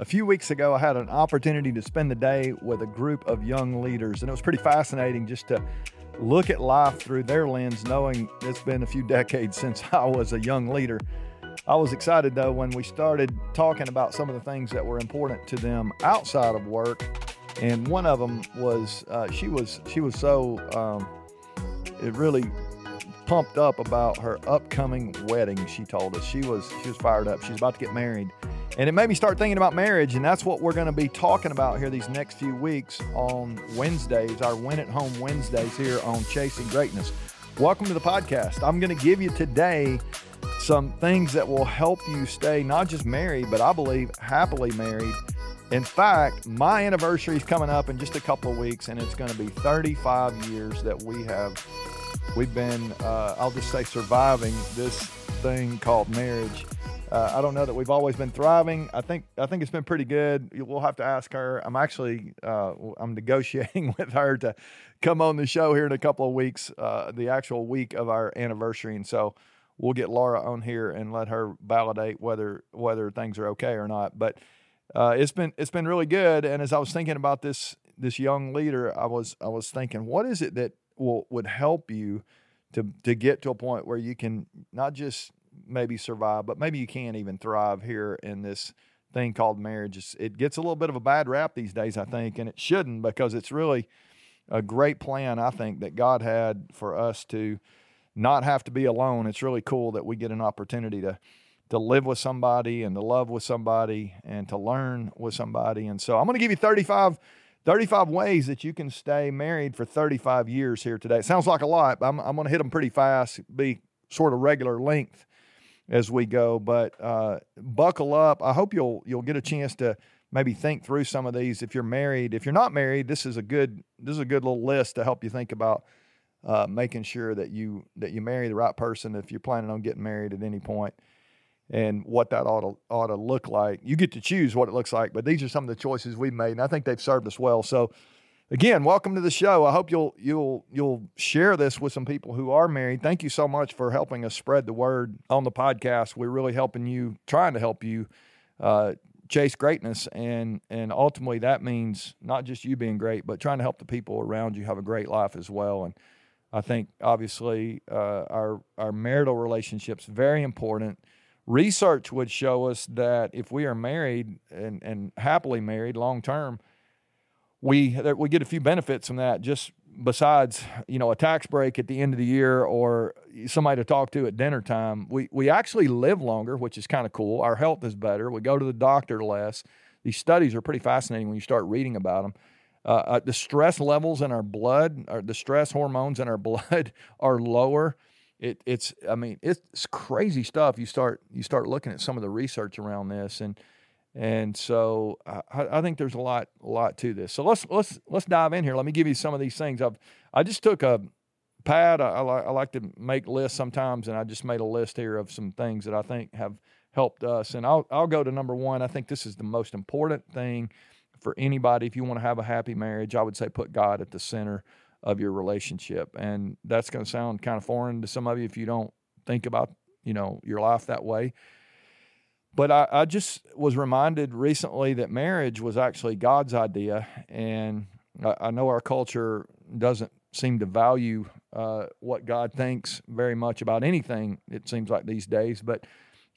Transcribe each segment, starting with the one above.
A few weeks ago, I had an opportunity to spend the day with a group of young leaders, and it was pretty fascinating just to look at life through their lens, knowing it's been a few decades since I was a young leader. I was excited though when we started talking about some of the things that were important to them outside of work, and one of them was uh, she was she was so um, it really pumped up about her upcoming wedding. She told us she was she was fired up. She's about to get married, and it made me start thinking about marriage. And that's what we're going to be talking about here these next few weeks on Wednesdays, our Win at Home Wednesdays here on Chasing Greatness. Welcome to the podcast. I'm going to give you today some things that will help you stay not just married, but I believe happily married. In fact, my anniversary is coming up in just a couple of weeks, and it's going to be 35 years that we have we've been, uh, I'll just say, surviving this thing called marriage. Uh, I don't know that we've always been thriving. I think I think it's been pretty good. We'll have to ask her. I'm actually uh, I'm negotiating with her to come on the show here in a couple of weeks, uh, the actual week of our anniversary, and so we'll get Laura on here and let her validate whether whether things are okay or not. But uh, it's been it's been really good. And as I was thinking about this this young leader, I was I was thinking, what is it that will would help you to to get to a point where you can not just maybe survive, but maybe you can't even thrive here in this thing called marriage. It gets a little bit of a bad rap these days, I think, and it shouldn't because it's really a great plan I think that God had for us to not have to be alone. It's really cool that we get an opportunity to to live with somebody and to love with somebody and to learn with somebody. And so I'm going to give you 35 35 ways that you can stay married for 35 years here today. It sounds like a lot, but I'm, I'm going to hit them pretty fast, be sort of regular length as we go. But uh, buckle up. I hope you'll you'll get a chance to maybe think through some of these. If you're married, if you're not married, this is a good this is a good little list to help you think about uh, making sure that you that you marry the right person. If you're planning on getting married at any point and what that ought to, ought to look like. You get to choose what it looks like, but these are some of the choices we've made, and I think they've served us well. So, again, welcome to the show. I hope you'll you'll you'll share this with some people who are married. Thank you so much for helping us spread the word on the podcast. We're really helping you, trying to help you. Uh, chase greatness and and ultimately that means not just you being great but trying to help the people around you have a great life as well and i think obviously uh, our our marital relationships very important research would show us that if we are married and, and happily married long term, we we get a few benefits from that just besides you know a tax break at the end of the year or somebody to talk to at dinner time. We we actually live longer which is kind of cool. Our health is better. We go to the doctor less. These studies are pretty fascinating when you start reading about them uh, uh, the stress levels in our blood or the stress hormones in our blood are lower. It, it's I mean it's crazy stuff. You start you start looking at some of the research around this, and and so I, I think there's a lot a lot to this. So let's let's let's dive in here. Let me give you some of these things. I've I just took a pad. I, I, like, I like to make lists sometimes, and I just made a list here of some things that I think have helped us. And I'll I'll go to number one. I think this is the most important thing for anybody. If you want to have a happy marriage, I would say put God at the center of your relationship. And that's going to sound kind of foreign to some of you if you don't think about, you know, your life that way. But I, I just was reminded recently that marriage was actually God's idea. And I, I know our culture doesn't seem to value uh, what God thinks very much about anything, it seems like these days. But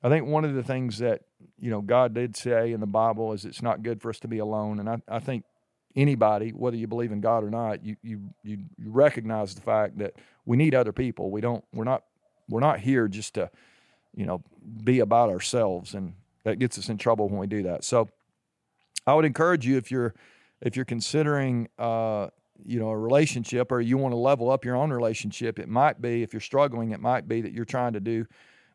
I think one of the things that, you know, God did say in the Bible is it's not good for us to be alone. And I, I think anybody, whether you believe in God or not, you you you recognize the fact that we need other people. We don't. We're not. We're not here just to, you know, be about ourselves, and that gets us in trouble when we do that. So, I would encourage you if you're if you're considering, uh, you know, a relationship or you want to level up your own relationship, it might be if you're struggling, it might be that you're trying to do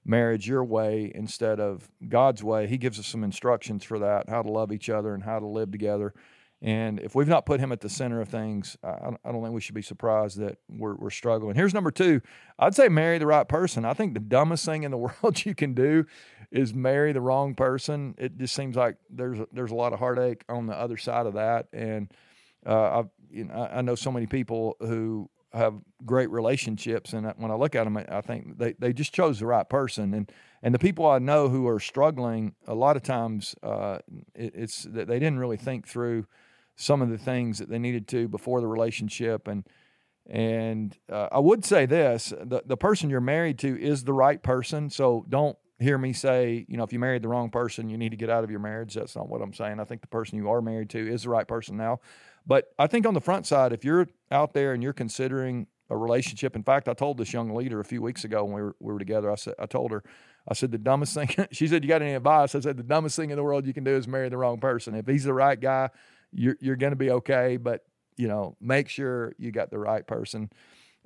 marriage your way instead of God's way. He gives us some instructions for that, how to love each other and how to live together and if we've not put him at the center of things, I, don't think we should be surprised that we're, we're, struggling. Here's number two I'd say marry the right person. I think the dumbest thing in the world you can do is marry the wrong person. It just seems like there's, there's a lot of heartache on the other side of that. And uh, I, you know, I know so many people who have great relationships. And when I look at them, I think they, they just chose the right person. And And the people I know who are struggling, a lot of times uh, it, it's they didn't really think through some of the things that they needed to before the relationship. And and uh, I would say this: the the person you're married to is the right person. So don't hear me say, you know, if you married the wrong person, you need to get out of your marriage. That's not what I'm saying. I think the person you are married to is the right person now. But I think on the front side, if you're out there and you're considering a relationship, in fact, I told this young leader a few weeks ago when we were, we were together, I said, I told her, I said, the dumbest thing, she said, you got any advice? I said, the dumbest thing in the world you can do is marry the wrong person. If he's the right guy, you're, you're going to be okay. But, you know, make sure you got the right person.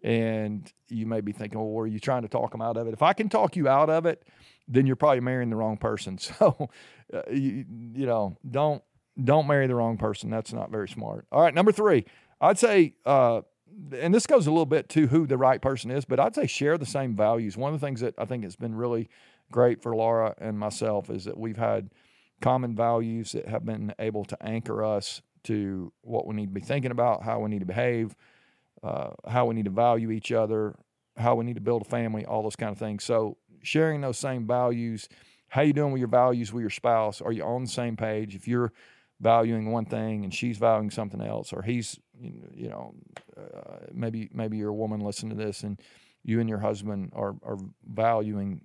And you may be thinking, well, were you trying to talk them out of it? If I can talk you out of it, then you're probably marrying the wrong person. So, uh, you, you know, don't don't marry the wrong person. That's not very smart. All right, number three, I'd say, uh, and this goes a little bit to who the right person is, but I'd say share the same values. One of the things that I think has been really great for Laura and myself is that we've had common values that have been able to anchor us to what we need to be thinking about, how we need to behave, uh, how we need to value each other, how we need to build a family, all those kind of things. So sharing those same values, how you doing with your values with your spouse? Are you on the same page? If you're valuing one thing and she's valuing something else, or he's, you know, uh, maybe maybe you're a woman listening to this and you and your husband are are valuing,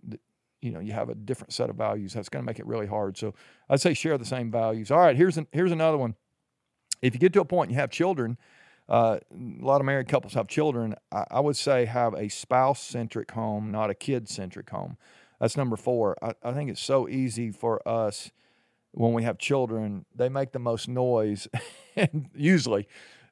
you know, you have a different set of values. That's going to make it really hard. So I'd say share the same values. All right, here's an, here's another one. If you get to a point and you have children, uh, a lot of married couples have children. I, I would say have a spouse centric home, not a kid centric home. That's number four. I, I think it's so easy for us when we have children, they make the most noise. usually,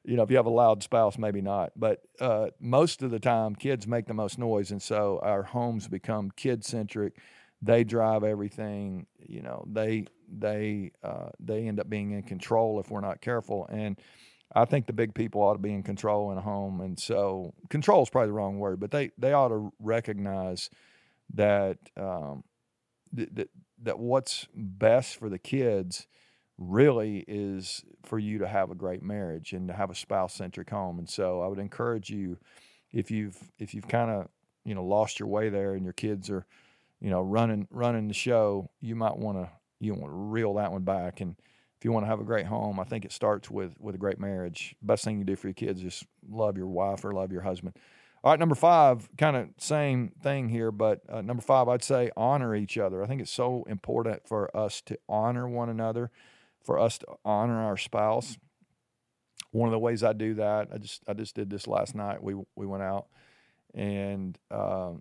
you know, if you have a loud spouse, maybe not. But uh, most of the time, kids make the most noise. And so our homes become kid centric. They drive everything. You know, they they uh, they end up being in control if we're not careful. And I think the big people ought to be in control in a home. And so control is probably the wrong word, but they they ought to recognize that um, that that what's best for the kids really is for you to have a great marriage and to have a spouse centric home. And so I would encourage you if you've if you've kind of you know lost your way there and your kids are you know running running the show, you might want to you want to reel that one back and if you want to have a great home, I think it starts with with a great marriage. Best thing you do for your kids is love your wife or love your husband. All right, number five, kind of same thing here, but uh, number five, I'd say honor each other. I think it's so important for us to honor one another, for us to honor our spouse. One of the ways I do that, I just I just did this last night. We we went out, and uh,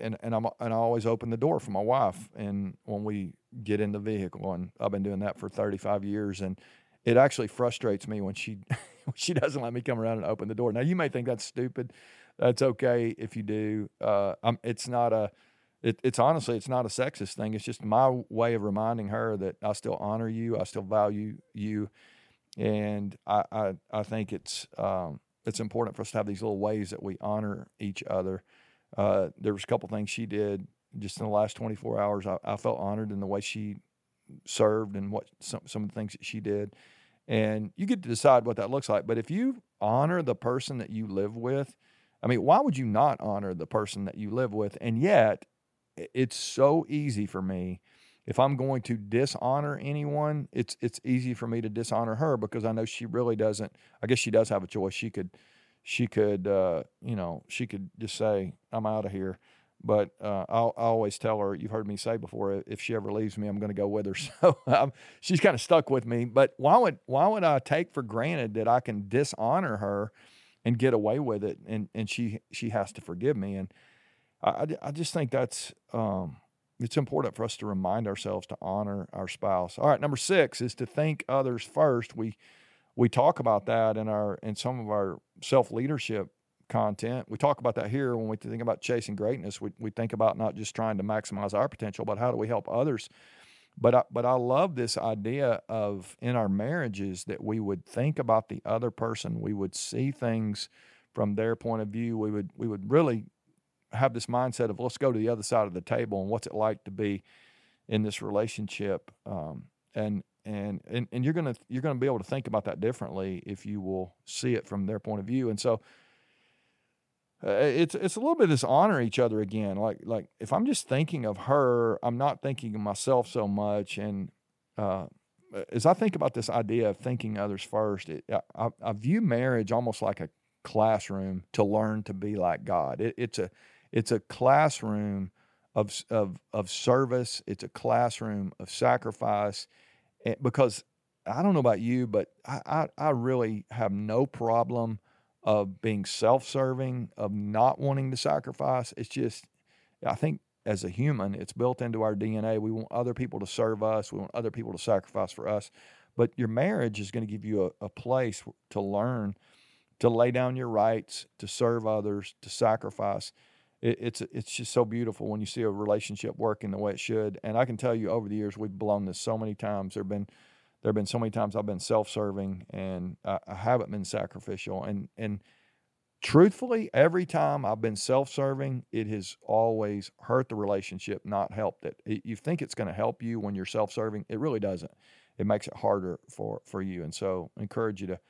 and and I'm and I always open the door for my wife, and when we get in the vehicle, and I've been doing that for 35 years, and it actually frustrates me when she she doesn't let me come around and open the door. Now you may think that's stupid that's okay if you do. Uh, it's not a. It, it's honestly, it's not a sexist thing. It's just my way of reminding her that I still honor you, I still value you, and I I, I think it's um, it's important for us to have these little ways that we honor each other. Uh, there was a couple things she did just in the last 24 hours. I, I felt honored in the way she served and what some some of the things that she did. And you get to decide what that looks like. But if you honor the person that you live with, I mean, why would you not honor the person that you live with? And yet, it's so easy for me. If I'm going to dishonor anyone, it's it's easy for me to dishonor her because I know she really doesn't. I guess she does have a choice. She could, she could, uh, you know, she could just say, "I'm out of here." But uh, i always tell her, you've heard me say before, if she ever leaves me, I'm going to go with her. So she's kind of stuck with me. But why would why would I take for granted that I can dishonor her? and get away with it and and she she has to forgive me and I, I just think that's um, it's important for us to remind ourselves to honor our spouse. All right, number six is to think others first. We we talk about that in our in some of our self leadership content. We talk about that here when we think about chasing greatness. We we think about not just trying to maximize our potential, but how do we help others but I, but I love this idea of in our marriages that we would think about the other person. We would see things from their point of view. We would we would really have this mindset of let's go to the other side of the table and what's it like to be in this relationship. Um, and and and and you're gonna you're gonna be able to think about that differently if you will see it from their point of view. And so uh, it's it's a little bit this honor each other again. Like like if I'm just thinking of her, I'm not thinking of myself so much. And uh, as I think about this idea of thinking others first, it, I, I, view marriage almost like a classroom to learn to be like God. It, it's a it's a classroom of of of service. It's a classroom of sacrifice, eh, because I don't know about you, but I, I, I really have no problem of being self-serving, of not wanting to sacrifice. It's just, I think as a human, it's built into our DNA. We want other people to serve us. We want other people to sacrifice for us. But your marriage is going to give you a, a place to learn to lay down your rights, to serve others, to sacrifice. It, it's it's just so beautiful when you see a relationship working the way it should. And I can tell you, over the years, we've blown this so many times. There've been there have been so many times I've been self-serving and I, I haven't been sacrificial. And and truthfully, every time I've been self-serving, it has always hurt the relationship, not helped it. it you think it's going to help you when you're self-serving, it really doesn't. It makes it harder for for you. And so, I encourage you to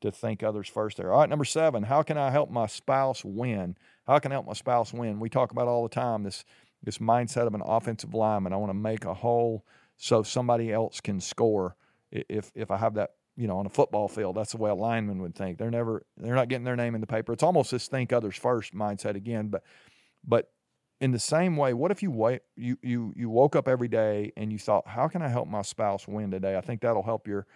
to think others first there. All right, number seven, how can I help my spouse win? How can I help my spouse win? We talk about all the time this this mindset of an offensive lineman. I want to make a hole so somebody else can score if if I have that you know on a football field that's the way a lineman would think they're never they're not getting their name in the paper it's almost this think others first mindset again but but in the same way what if you wait you you you woke up every day and you thought how can i help my spouse win today i think that'll help your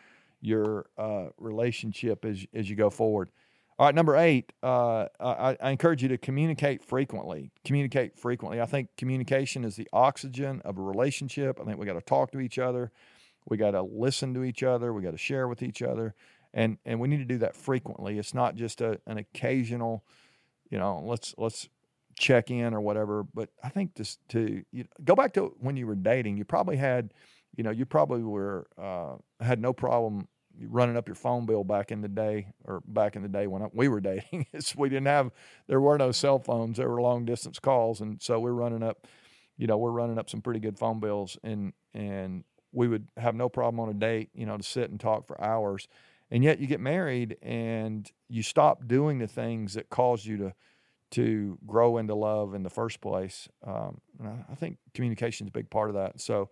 your uh, relationship as as you go forward all right number eight uh, I, I encourage you to communicate frequently communicate frequently i think communication is the oxygen of a relationship i think we got to talk to each other we got to listen to each other. We got to share with each other, and and we need to do that frequently. It's not just a, an occasional, you know, let's let's check in or whatever. But I think just to you know, go back to when you were dating, you probably had, you know, you probably were uh, had no problem running up your phone bill back in the day or back in the day when we were dating we didn't have there were no cell phones there were long distance calls and so we're running up you know we're running up some pretty good phone bills and and we would have no problem on a date, you know, to sit and talk for hours. And yet you get married and you stop doing the things that caused you to to grow into love in the first place. Um, I think communication is a big part of that. So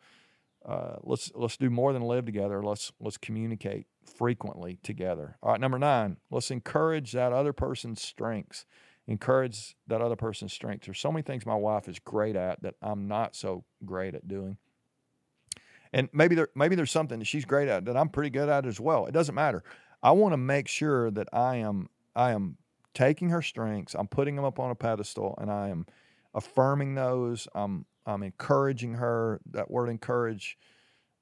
uh, let's let's do more than live together. Let's let's communicate frequently together. All right, number nine. Let's encourage that other person's strengths. Encourage that other person's strengths. There's so many things my wife is great at that I'm not so great at doing and maybe there maybe there's something that she's great at that I'm pretty good at as well. It doesn't matter. I want to make sure that I am I am taking her strengths, I'm putting them up on a pedestal, and I am affirming those. I'm I'm encouraging her. That word encourage,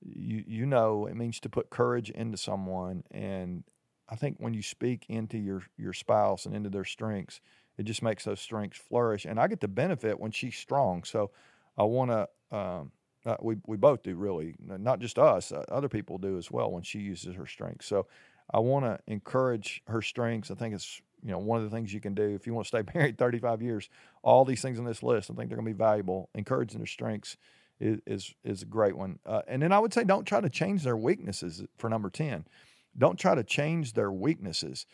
you you know, it means to put courage into someone, and I think when you speak into your your spouse and into their strengths, it just makes those strengths flourish. And I get the benefit when she's strong. So I want to um, uh, we we both do really, not just us. Uh, other people do as well when she uses her strengths. So I want to encourage her strengths. I think it's you know one of the things you can do if you want to stay married 35 years. All these things on this list, I think they're going to be valuable. Encouraging their strengths is is, is a great one. Uh, and then I would say don't try to change their weaknesses for number 10. Don't try to change their weaknesses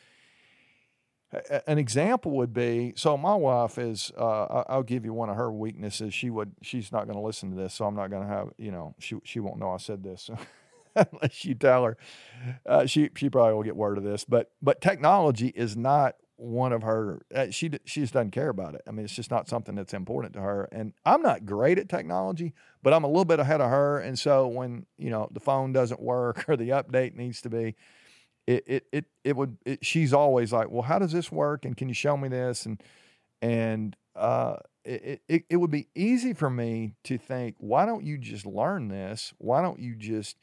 an example would be so my wife is uh, i'll give you one of her weaknesses she would she's not going to listen to this so i'm not going to have you know she, she won't know i said this unless you tell her. Uh, she she probably will get word of this but but technology is not one of her uh, she she just doesn't care about it. I mean it's just not something that's important to her. And i'm not great at technology but i'm a little bit ahead of her. And so when you know the phone doesn't work or the update needs to be it it it, it would it, she's always like well how does this work? And can you show me this? And and uh it, it it would be easy for me to think why don't you just learn this? Why don't you just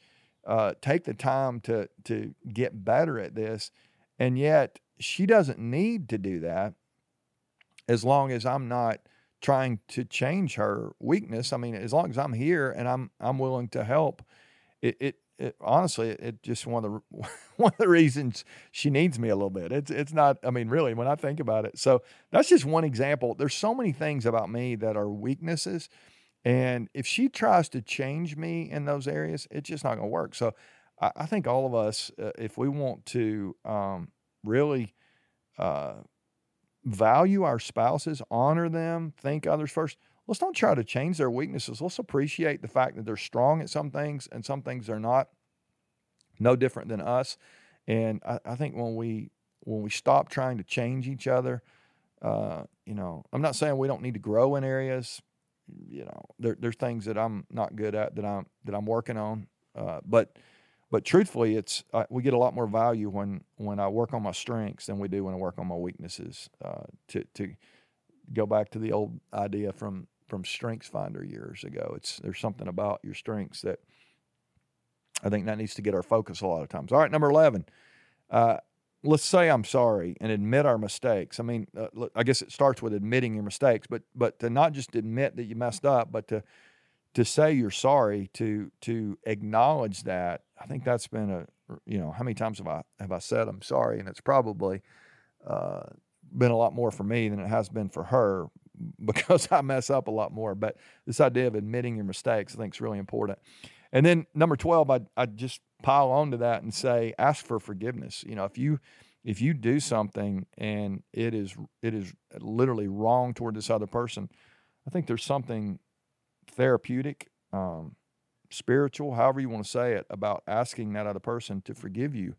uh, take the time to to get better at this and yet she doesn't need to do that as long as I'm not trying to change her weakness I mean as long as I'm here and I'm I'm willing to help it, it it, honestly, it just one of the one of the reasons she needs me a little bit. It's it's not. I mean, really, when I think about it, so that's just one example. There's so many things about me that are weaknesses, and if she tries to change me in those areas, it's just not going to work. So, I, I, think all of us, uh, if we want to um, really uh, value our spouses, honor them, think others first. Let's don't try to change their weaknesses. Let's appreciate the fact that they're strong at some things and some things they're not. No different than us. And I, I think when we when we stop trying to change each other, uh, you know, I'm not saying we don't need to grow in areas. You know, there, there's things that I'm not good at that I'm that I'm working on. Uh, but but truthfully, it's uh, we get a lot more value when when I work on my strengths than we do when I work on my weaknesses. Uh, to to go back to the old idea from from Strengths Finder years ago, it's there's something about your strengths that I think that needs to get our focus a lot of times. All right, number eleven. Let's say I'm sorry and admit our mistakes. I mean, uh, I guess it starts with admitting your mistakes, but but to not just admit that you messed up, but to to say you're sorry, to to acknowledge that, I think that's been a you know how many times have I have I said I'm sorry, and it's probably uh, been a lot more for me than it has been for her because I mess up a lot more. But this idea of admitting your mistakes, I think, is really important. And then number twelve, I I just pile onto that and say ask for forgiveness. You know, if you if you do something and it is it is literally wrong toward this other person, I think there's something therapeutic, um, spiritual, however you want to say it, about asking that other person to forgive you.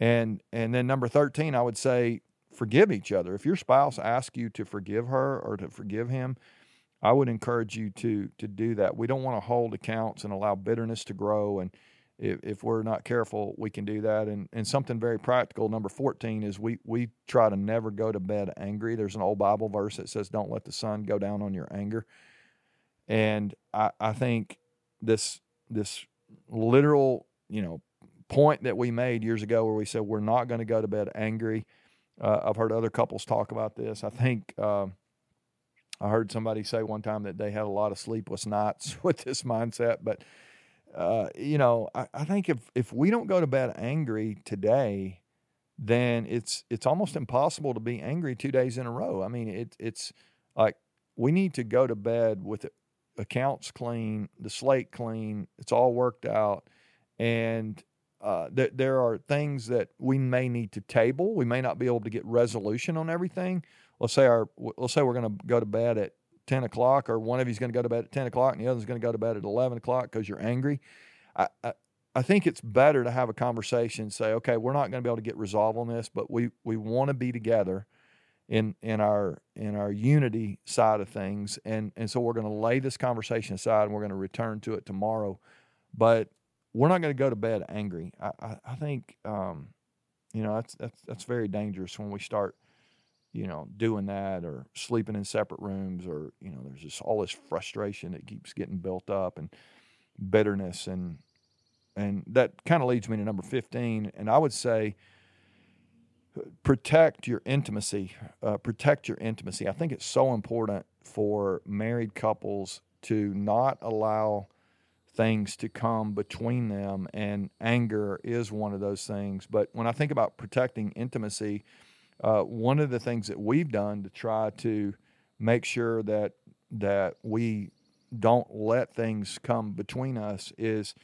And and then number 13, I would say forgive each other. If your spouse asks you to forgive her or to forgive him, I would encourage you to to do that. We don't want to hold accounts and allow bitterness to grow and if, if we're not careful, we can do that. And and something very practical, number 14, is we we try to never go to bed angry. There's an old Bible verse that says, Don't let the sun go down on your anger. And I, I think this this literal, you know, point that we made years ago where we said we're not going to go to bed angry. Uh, I've heard other couples talk about this. I think uh, I heard somebody say one time that they had a lot of sleepless nights with this mindset. But uh, you know, I, I think if if we don't go to bed angry today, then it's it's almost impossible to be angry two days in a row. I mean, it, it's like we need to go to bed with accounts clean, the slate clean, it's all worked out, and uh, th- there are things that we may need to table. We may not be able to get resolution on everything. Let's say our let's say we're going to go to bed at ten o'clock, or one of you's going to go to bed at ten o'clock, and the other's going to go to bed at eleven o'clock because you're angry. I, I I think it's better to have a conversation. And say, okay, we're not going to be able to get resolve on this, but we we want to be together in in our in our unity side of things and and so we're going to lay this conversation aside and we're going to return to it tomorrow but we're not going to go to bed angry i i, I think um, you know that's that's that's very dangerous when we start you know doing that or sleeping in separate rooms or you know there's just all this frustration that keeps getting built up and bitterness and and that kind of leads me to number 15 and i would say protect your intimacy. Uh, protect your intimacy. I think it's so important for married couples to not allow things to come between them, and anger is one of those things. But when I think about protecting intimacy, uh, one of the things that we've done to try to make sure that that we don't let things come between us is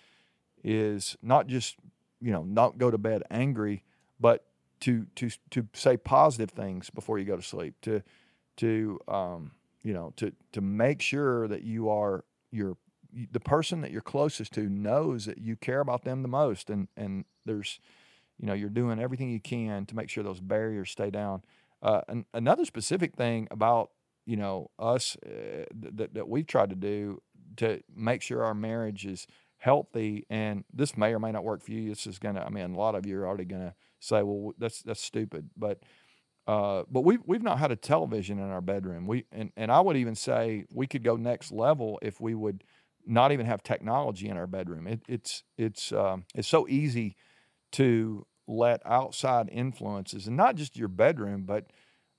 is not just you know not go to bed angry, but to to to say positive things before you go to sleep to to um, you know to to make sure that you are your the person that you're closest to knows that you care about them the most. And and there's you know you're doing everything you can to make sure those barriers stay down uh, and another specific thing about you know us uh, that, that we've tried to do to make sure our marriage is healthy and this may or may not work for you this is gonna i mean a lot of you are already gonna say, well, that's that's stupid. But uh, but we've we've not had a television in our bedroom. We and, and I would even say we could go next level if we would not even have technology in our bedroom. It, it's it's um, it's so easy to let outside influences and not just your bedroom, but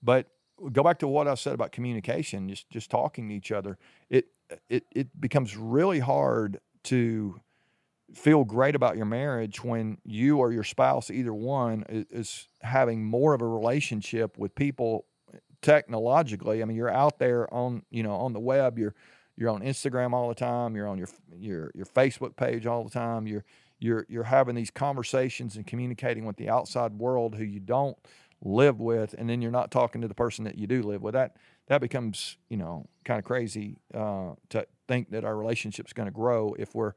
but go back to what I said about communication, just just talking to each other. It it it becomes really hard to feel great about your marriage when you or your spouse, either one, is, having more of a relationship with people technologically. I mean, you're out there on you know on the web. You're you're on Instagram all the time. You're on your your your Facebook page all the time. You're you're you're having these conversations and communicating with the outside world who you don't live with, and then you're not talking to the person that you do live with. That that becomes you know kind of crazy uh, to think that our relationship's going to grow if we're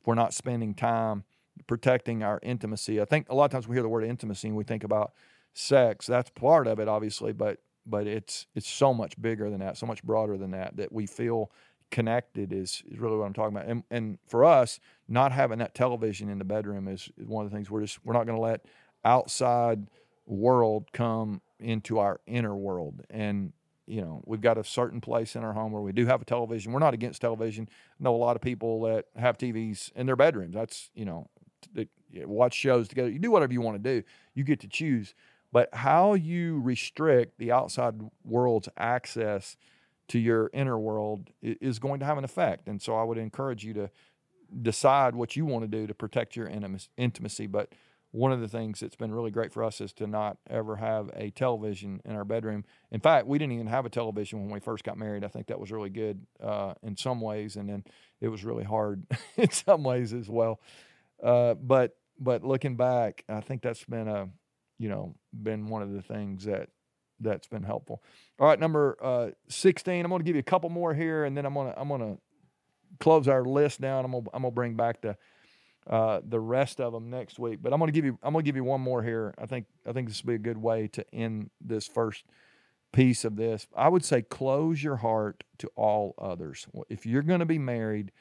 if we're not spending time protecting our intimacy. I think a lot of times we hear the word intimacy and we think about sex. That's part of it, obviously, but but it's it's so much bigger than that, so much broader than that. That we feel connected is, is really what I'm talking about. And and for us, not having that television in the bedroom is, one of the things we're just we're not going to let outside world come into our inner world. And you know, we've got a certain place in our home where we do have a television. We're not against television. I know a lot of people that have TVs in their bedrooms. That's you know, they watch shows together. You do whatever you want to do. You get to choose. But how you restrict the outside world's access to your inner world is going to have an effect. And so I would encourage you to decide what you want to do to protect your intimacy. But one of the things that's been really great for us is to not ever have a television in our bedroom. In fact, we didn't even have a television when we first got married. I think that was really good uh, in some ways, and then it was really hard in some ways as well. Uh, but but looking back, I think that's been a you know been one of the things that that's been helpful. All right, number uh, 16. I'm going to give you a couple more here, and then I'm going to I'm going to close our list down. I'm going to, I'm going to bring back the uh, the rest of them next week. But I'm going to give you I'm going to give you one more here. I think I think this will be a good way to end this first piece of this. I would say close your heart to all others. If you're going to be married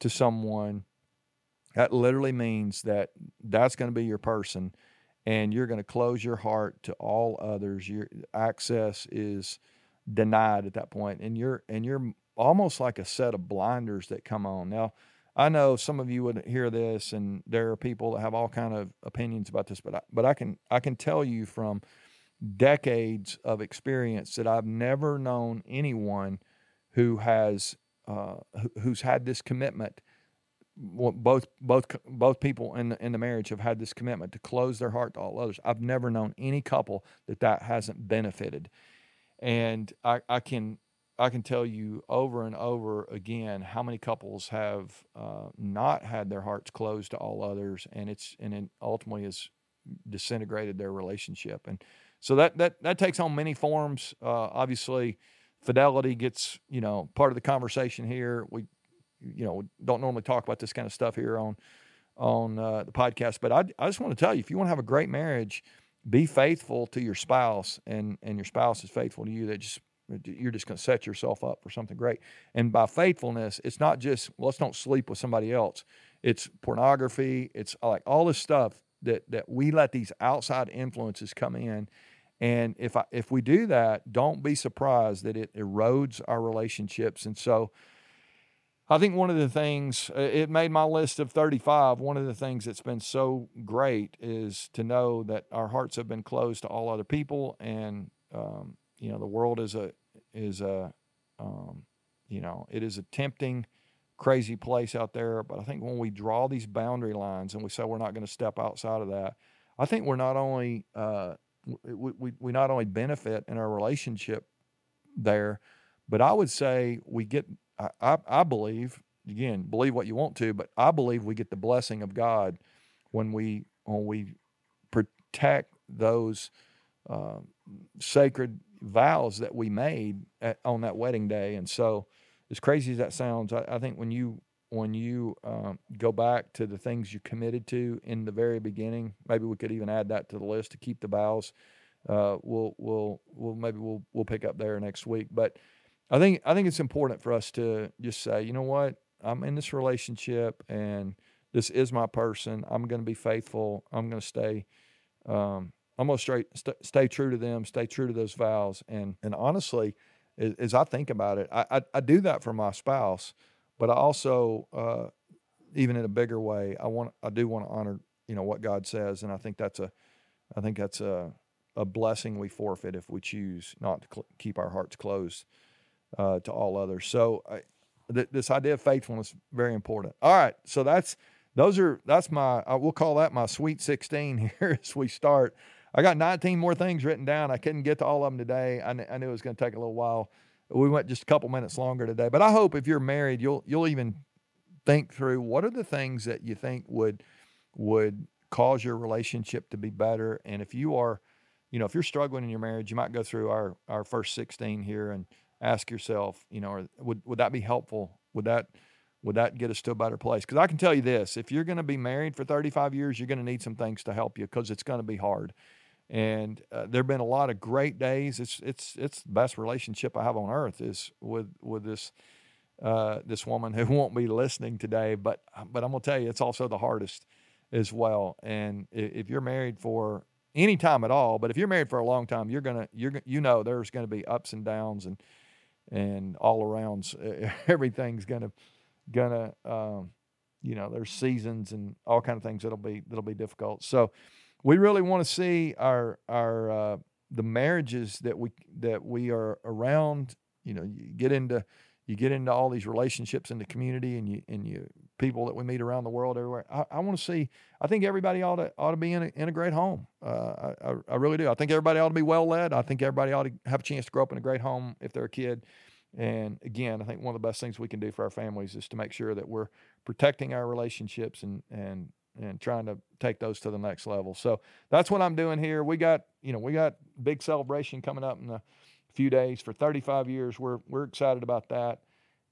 to someone, that literally means that that's going to be your person and you're going to close your heart to all others. Your access is denied at that point, and you're and you're almost like a set of blinders that come on. Now, I know some of you would hear this, and there are people that have all kind of opinions about this, but I, but I can I can tell you from decades of experience that I've never known anyone who has uh, who's had this commitment both both both people in the, in the marriage have had this commitment to close their heart to all others. I've never known any couple that that hasn't benefited, and I, I can I can tell you over and over again how many couples have uh, not had their hearts closed to all others, and it's and it ultimately has disintegrated their relationship, and so that that that takes on many forms. Uh, obviously, fidelity gets you know part of the conversation here. We you know don't normally talk about this kind of stuff here on on uh, the podcast, but I, I just want to tell you if you want to have a great marriage, be faithful to your spouse, and and your spouse is faithful to you. That just you're just going to set yourself up for something great. And by faithfulness, it's not just well, let's don't sleep with somebody else. It's pornography. It's like all this stuff that that we let these outside influences come in. And if I, if we do that, don't be surprised that it erodes our relationships. And so, I think one of the things, uh, it made my list of 35. One of the things that's been so great is to know that our hearts have been closed to all other people. And, um, you know, the world is a, is a, um, you know, it is a tempting, crazy place out there. But I think when we draw these boundary lines and we say we're not going to step outside of that, I think we're not only, uh, we, we, we not only benefit in our relationship there, but I would say we get I, I, believe again believe what you want to but i believe we get the blessing of god when we when we protect those uh, sacred vows that we made at, on that wedding day. And so as crazy as that sounds i, I think when you when you um, go back to the things you committed to in the very beginning maybe we could even add that to the list to keep the vows uh, we'll we'll we'll maybe we'll we'll pick up there next week. But I think I think it's important for us to just say, you know what, I'm in this relationship and this is my person. I'm going to be faithful. I'm going to stay. Um, I'm going to stay, st- stay true to them. Stay true to those vows. And and honestly, as, as I think about it, I, I, I do that for my spouse, but I also uh, even in a bigger way, I want I do want to honor you know what God says, and I think that's a I think that's a a blessing we forfeit if we choose not to cl- keep our hearts closed uh, to all others. So I, th- this idea of faithfulness is very important. All right, so that's those are that's my we'll call that my sweet 16 here as we start. I got 19 more things written down. I couldn't get to all of them today. I, kn- I knew it was going to take a little while. We went just a couple minutes longer today, but I hope if you're married, you'll you'll even think through what are the things that you think would would cause your relationship to be better, and if you are you know, if you're struggling in your marriage, you might go through our our first 16 here and ask yourself, you know, or would would that be helpful? Would that would that get us to a better place? Because I can tell you this: if you're going to be married for 35 years, you're going to need some things to help you because it's going to be hard. And uh, there've been a lot of great days. It's it's it's the best relationship I have on earth is with with this uh, this woman who won't be listening today. But but I'm gonna tell you, it's also the hardest as well. And if you're married for any time at all, but if you're married for a long time, you're gonna you're you know there's gonna be ups and downs and and all arounds. Everything's gonna gonna um, you know there's seasons and all kind of things that'll be that'll be difficult. So we really want to see our our uh, the marriages that we that we are around. You know, you get into you get into all these relationships in the community and you and you people that we meet around the world everywhere. I, I want to see. I think everybody ought to ought to be in a, in a great home. Uh, I, I really do. I think everybody ought to be well led. I think everybody ought to have a chance to grow up in a great home if they're a kid. And again, I think one of the best things we can do for our families is to make sure that we're protecting our relationships and and and trying to take those to the next level. So that's what I'm doing here. We got you know we got big celebration coming up in a few days for 35 years. We're we're excited about that,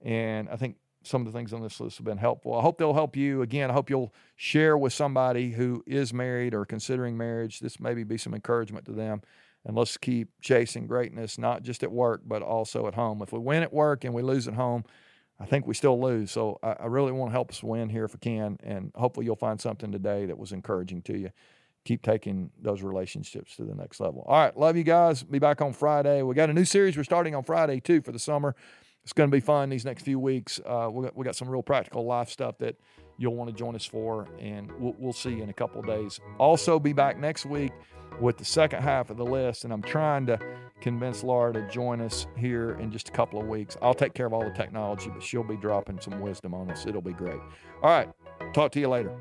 and I think some of the things on this list have been helpful. I hope they'll help you. Again, I hope you'll share with somebody who is married or considering marriage. This maybe be some encouragement to them. And let's keep chasing greatness, not just at work, but also at home. If we win at work and we lose at home, I think we still lose. So I, I really want to help us win here if we can. And hopefully you'll find something today that was encouraging to you keep taking those relationships to the next level. All right, love you guys. Be back on Friday. We got a new series we're starting on Friday too for the summer. It's going to be fun these next few weeks. Uh, we, got, we got some real practical life stuff that you'll want to join us for, and we'll, we'll see you in a couple of days. Also, be back next week with the second half of the list, and I'm trying to convince Laura to join us here in just a couple of weeks. I'll take care of all the technology, but she'll be dropping some wisdom on us. It'll be great. All right, talk to you later.